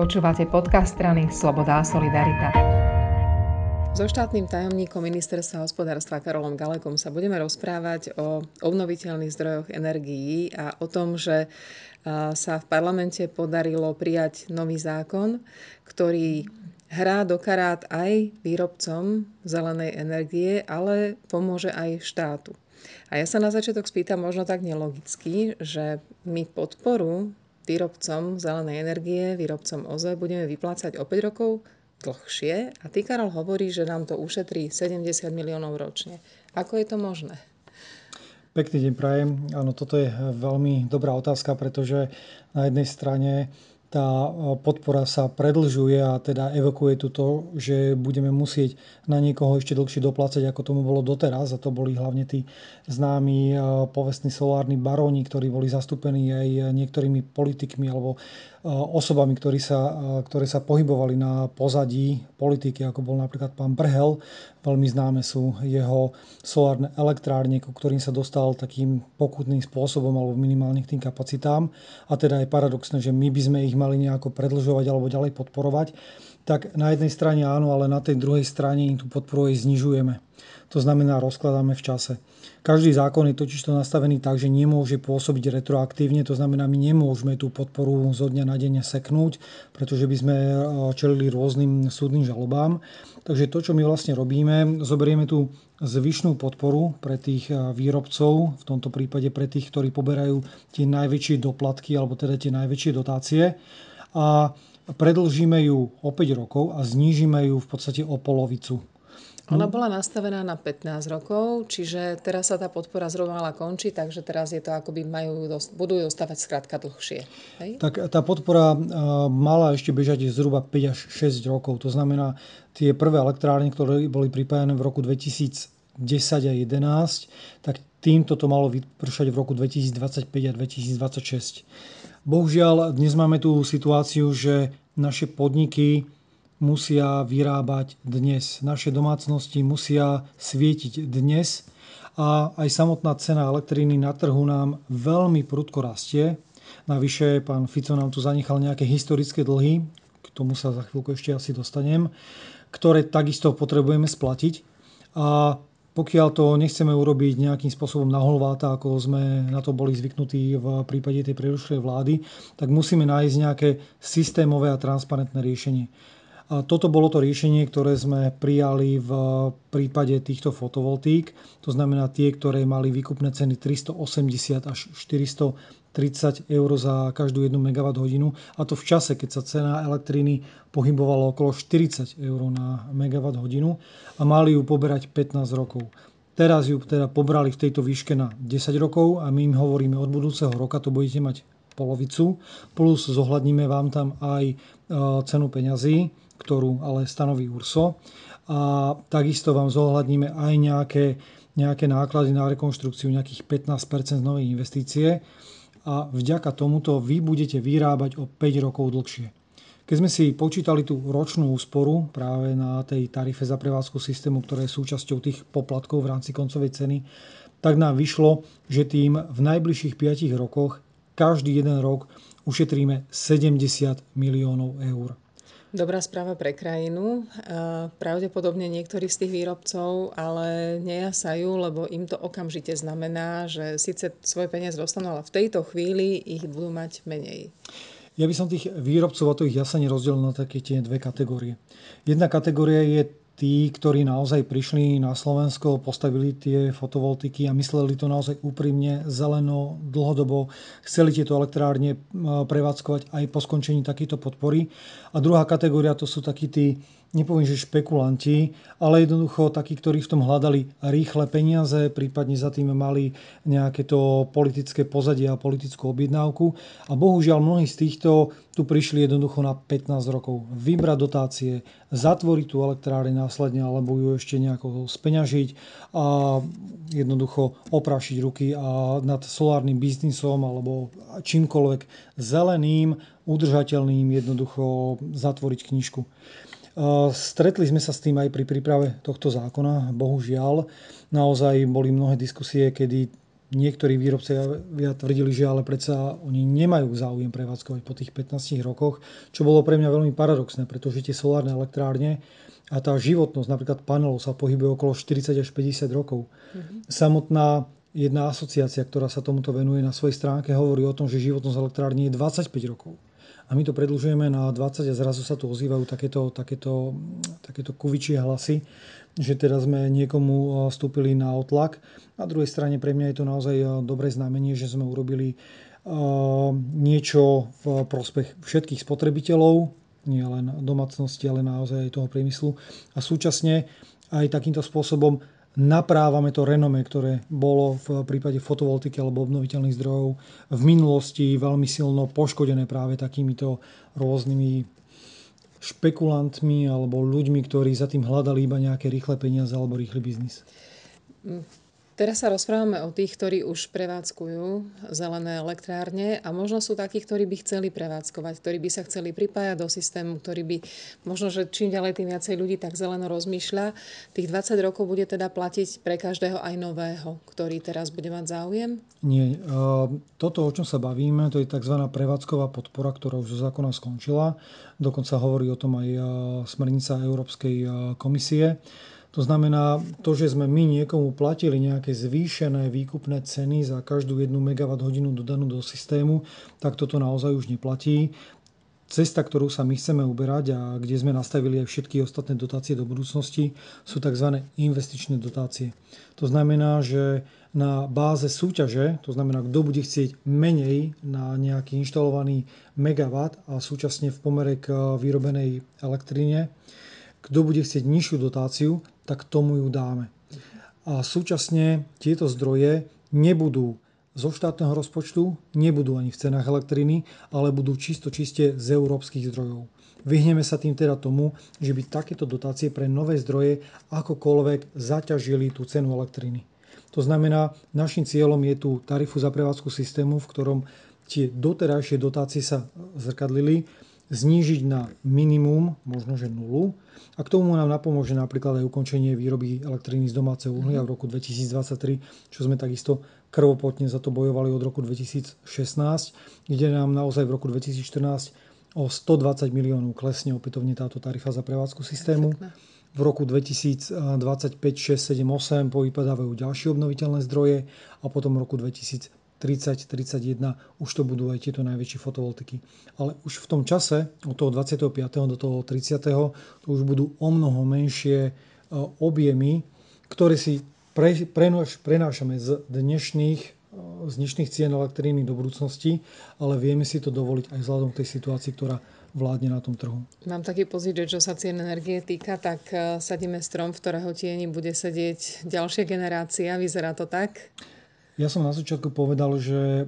Počúvate podcast strany Sloboda a Solidarita. So štátnym tajomníkom ministerstva hospodárstva Karolom Galekom sa budeme rozprávať o obnoviteľných zdrojoch energií a o tom, že sa v parlamente podarilo prijať nový zákon, ktorý hrá do karát aj výrobcom zelenej energie, ale pomôže aj štátu. A ja sa na začiatok spýtam možno tak nelogicky, že my podporu výrobcom zelenej energie, výrobcom OZE budeme vyplácať o 5 rokov dlhšie a ty, Karol, hovorí, že nám to ušetrí 70 miliónov ročne. Ako je to možné? Pekný deň prajem. Áno, toto je veľmi dobrá otázka, pretože na jednej strane tá e, podpora sa predlžuje a teda evokuje tu to, že budeme musieť na niekoho ešte dlhšie doplácať, ako tomu bolo doteraz. A to boli hlavne tí známi e, povestní solárni baróni, ktorí boli zastúpení aj niektorými politikmi alebo Eh, osobami, ktorí sa, ktoré sa pohybovali na pozadí politiky, ako bol napríklad pán Brhel. Veľmi známe sú jeho solárne elektrárne, ku ktorým sa dostal takým pokutným spôsobom alebo minimálne k tým kapacitám. A teda je paradoxné, že my by sme ich mali nejako predlžovať alebo ďalej podporovať. Tak na jednej strane áno, ale na tej druhej strane im tú podporu aj znižujeme. To znamená, rozkladáme v čase. Každý zákon je totiž to nastavený tak, že nemôže pôsobiť retroaktívne, to znamená, my nemôžeme tú podporu zo dňa na deň seknúť, pretože by sme e, čelili rôznym súdnym žalobám. Takže to, čo my vlastne robíme, zoberieme tú zvyšnú podporu pre tých e, výrobcov, v tomto prípade pre tých, ktorí poberajú tie najväčšie doplatky alebo teda tie najväčšie dotácie a predlžíme ju o 5 rokov a znížime ju v podstate o polovicu. Ona bola nastavená na 15 rokov, čiže teraz sa tá podpora zrovna končiť, takže teraz je to akoby majú, budú dostávať skrátka dlhšie. Hej? Tak tá podpora mala ešte bežať zhruba 5 až 6 rokov. To znamená, tie prvé elektrárne, ktoré boli pripájane v roku 2010 a 2011, tak týmto to malo vypršať v roku 2025 a 2026. Bohužiaľ, dnes máme tú situáciu, že naše podniky musia vyrábať dnes. Naše domácnosti musia svietiť dnes a aj samotná cena elektriny na trhu nám veľmi prudko rastie. Navyše pán Fico nám tu zanechal nejaké historické dlhy, k tomu sa za chvíľku ešte asi dostanem, ktoré takisto potrebujeme splatiť. A pokiaľ to nechceme urobiť nejakým spôsobom na holváta, ako sme na to boli zvyknutí v prípade tej prerušovej vlády, tak musíme nájsť nejaké systémové a transparentné riešenie. Toto bolo to riešenie, ktoré sme prijali v prípade týchto fotovoltík. To znamená tie, ktoré mali výkupné ceny 380 až 430 eur za každú 1 MWh. A to v čase, keď sa cena elektriny pohybovala okolo 40 eur na MWh a mali ju poberať 15 rokov. Teraz ju teda pobrali v tejto výške na 10 rokov a my im hovoríme od budúceho roka to budete mať polovicu, plus zohľadníme vám tam aj e, cenu peňazí, ktorú ale stanoví URSO. A takisto vám zohľadníme aj nejaké, nejaké náklady na rekonštrukciu, nejakých 15 z novej investície. A vďaka tomuto vy budete vyrábať o 5 rokov dlhšie. Keď sme si počítali tú ročnú úsporu práve na tej tarife za prevádzku systému, ktoré je súčasťou tých poplatkov v rámci koncovej ceny, tak nám vyšlo, že tým v najbližších 5 rokoch každý jeden rok ušetríme 70 miliónov eur. Dobrá správa pre krajinu. Pravdepodobne niektorí z tých výrobcov ale nejasajú, lebo im to okamžite znamená, že síce svoje peniaze dostanú, ale v tejto chvíli ich budú mať menej. Ja by som tých výrobcov a to ich jasanie rozdelil na také tie dve kategórie. Jedna kategória je tí, ktorí naozaj prišli na Slovensko, postavili tie fotovoltiky a mysleli to naozaj úprimne, zeleno, dlhodobo, chceli tieto elektrárne prevádzkovať aj po skončení takýto podpory. A druhá kategória to sú takí tí nepoviem, že špekulanti, ale jednoducho takí, ktorí v tom hľadali rýchle peniaze, prípadne za tým mali nejaké to politické pozadie a politickú objednávku. A bohužiaľ mnohí z týchto tu prišli jednoducho na 15 rokov. Vybrať dotácie, zatvoriť tú elektráreň následne alebo ju ešte nejako speňažiť a jednoducho oprašiť ruky a nad solárnym biznisom alebo čímkoľvek zeleným, udržateľným jednoducho zatvoriť knižku. Stretli sme sa s tým aj pri príprave tohto zákona. Bohužiaľ, naozaj boli mnohé diskusie, kedy niektorí výrobcovia tvrdili, že ale predsa oni nemajú záujem prevádzkovať po tých 15 rokoch, čo bolo pre mňa veľmi paradoxné, pretože tie solárne elektrárne a tá životnosť napríklad panelov sa pohybuje okolo 40 až 50 rokov. Mm-hmm. Samotná jedna asociácia, ktorá sa tomuto venuje na svojej stránke, hovorí o tom, že životnosť elektrárne je 25 rokov. A my to predlžujeme na 20 a zrazu sa tu ozývajú takéto, takéto, takéto kuvičie hlasy, že teraz sme niekomu vstúpili na otlak. Na druhej strane pre mňa je to naozaj dobré znamenie, že sme urobili niečo v prospech všetkých spotrebiteľov, nie len domácnosti, ale naozaj aj toho priemyslu. A súčasne aj takýmto spôsobom naprávame to renome, ktoré bolo v prípade fotovoltiky alebo obnoviteľných zdrojov v minulosti veľmi silno poškodené práve takýmito rôznymi špekulantmi alebo ľuďmi, ktorí za tým hľadali iba nejaké rýchle peniaze alebo rýchly biznis. Teraz sa rozprávame o tých, ktorí už prevádzkujú zelené elektrárne a možno sú takí, ktorí by chceli prevádzkovať, ktorí by sa chceli pripájať do systému, ktorí by možno, že čím ďalej tým viacej ľudí tak zeleno rozmýšľa. Tých 20 rokov bude teda platiť pre každého aj nového, ktorý teraz bude mať záujem? Nie. Toto, o čom sa bavíme, to je tzv. prevádzková podpora, ktorá už zo zákona skončila. Dokonca hovorí o tom aj smernica Európskej komisie. To znamená, to, že sme my niekomu platili nejaké zvýšené výkupné ceny za každú jednu megawatt hodinu dodanú do systému, tak toto naozaj už neplatí. Cesta, ktorú sa my chceme uberať a kde sme nastavili aj všetky ostatné dotácie do budúcnosti, sú tzv. investičné dotácie. To znamená, že na báze súťaže, to znamená, kto bude chcieť menej na nejaký inštalovaný megawatt a súčasne v pomere k vyrobenej elektrine, kto bude chcieť nižšiu dotáciu, tak tomu ju dáme. A súčasne tieto zdroje nebudú zo štátneho rozpočtu, nebudú ani v cenách elektriny, ale budú čisto čiste z európskych zdrojov. Vyhneme sa tým teda tomu, že by takéto dotácie pre nové zdroje akokoľvek zaťažili tú cenu elektriny. To znamená, našim cieľom je tu tarifu za prevádzku systému, v ktorom tie doterajšie dotácie sa zrkadlili, znížiť na minimum, možno že nulu. A k tomu nám napomôže napríklad aj ukončenie výroby elektriny z domáceho uhlia v roku 2023, čo sme takisto krvopotne za to bojovali od roku 2016, kde nám naozaj v roku 2014 o 120 miliónov klesne opätovne táto tarifa za prevádzku systému. V roku 2025, 6, 7, 8 povypadávajú ďalšie obnoviteľné zdroje a potom v roku 2000 30, 31, už to budú aj tieto najväčšie fotovoltiky. Ale už v tom čase, od toho 25. do toho 30. to už budú o mnoho menšie e, objemy, ktoré si pre, prenáš, prenášame z dnešných, e, z dnešných cien elektriny do budúcnosti, ale vieme si to dovoliť aj vzhľadom k tej situácii, ktorá vládne na tom trhu. Mám taký pocit, že čo sa cien energie týka, tak e, sadíme strom, v ktorého tieni bude sedieť ďalšia generácia. Vyzerá to tak? Ja som na začiatku povedal, že e,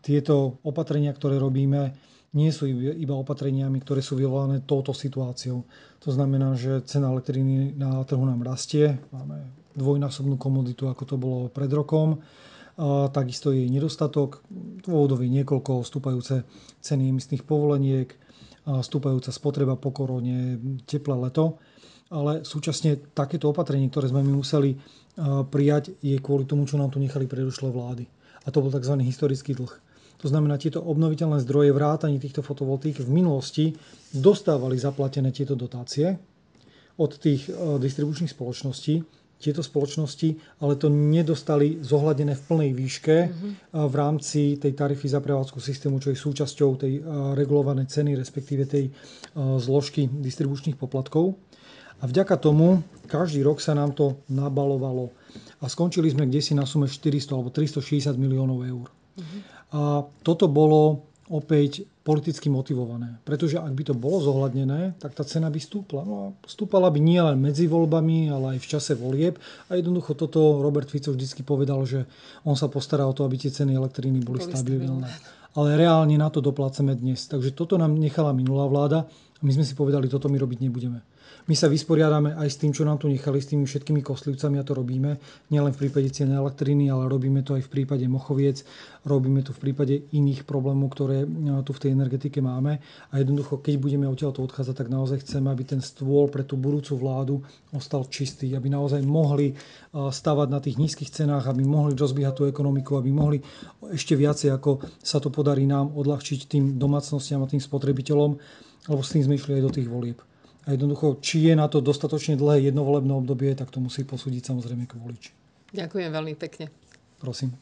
tieto opatrenia, ktoré robíme, nie sú iba opatreniami, ktoré sú vyvolané touto situáciou. To znamená, že cena elektriny na trhu nám rastie. Máme dvojnásobnú komoditu, ako to bolo pred rokom. A takisto je nedostatok. Dôvodov je niekoľko, stúpajúce ceny emisných povoleniek, stúpajúca spotreba po korone, teplé leto. Ale súčasne takéto opatrenie, ktoré sme my museli prijať je kvôli tomu, čo nám tu nechali predošlé vlády. A to bol tzv. historický dlh. To znamená, tieto obnoviteľné zdroje vrátanie týchto fotovoltík v minulosti dostávali zaplatené tieto dotácie od tých e, distribučných spoločností. Tieto spoločnosti ale to nedostali zohľadené v plnej výške mm-hmm. v rámci tej tarify za prevádzku systému, čo je súčasťou tej e, regulovanej ceny, respektíve tej zložky distribučných poplatkov. A vďaka tomu každý rok sa nám to nabalovalo. A skončili sme kde si na sume 400 alebo 360 miliónov eur. Uh-huh. A toto bolo opäť politicky motivované. Pretože ak by to bolo zohľadnené, tak tá cena by stúpla. No a stúpala by nie len medzi voľbami, ale aj v čase volieb. A jednoducho toto Robert Fico vždy povedal, že on sa postará o to, aby tie ceny elektriny boli, boli stabilné. Ale reálne na to doplácame dnes. Takže toto nám nechala minulá vláda my sme si povedali, toto my robiť nebudeme. My sa vysporiadame aj s tým, čo nám tu nechali, s tými všetkými kostlivcami a to robíme. Nielen v prípade cien elektriny, ale robíme to aj v prípade Mochoviec, robíme to v prípade iných problémov, ktoré e, tu v tej energetike máme. A jednoducho, keď budeme odtiaľto odchádzať, tak naozaj chceme, aby ten stôl pre tú budúcu vládu ostal čistý, aby naozaj mohli e, stavať na tých nízkych cenách, aby mohli rozbiehať tú ekonomiku, aby mohli ešte viacej, ako sa to podarí nám odľahčiť tým domácnostiam a tým spotrebiteľom, lebo s tým sme išli aj do tých volieb. A jednoducho, či je na to dostatočne dlhé jednovolebné obdobie, tak to musí posúdiť samozrejme volič. Ďakujem veľmi pekne. Prosím.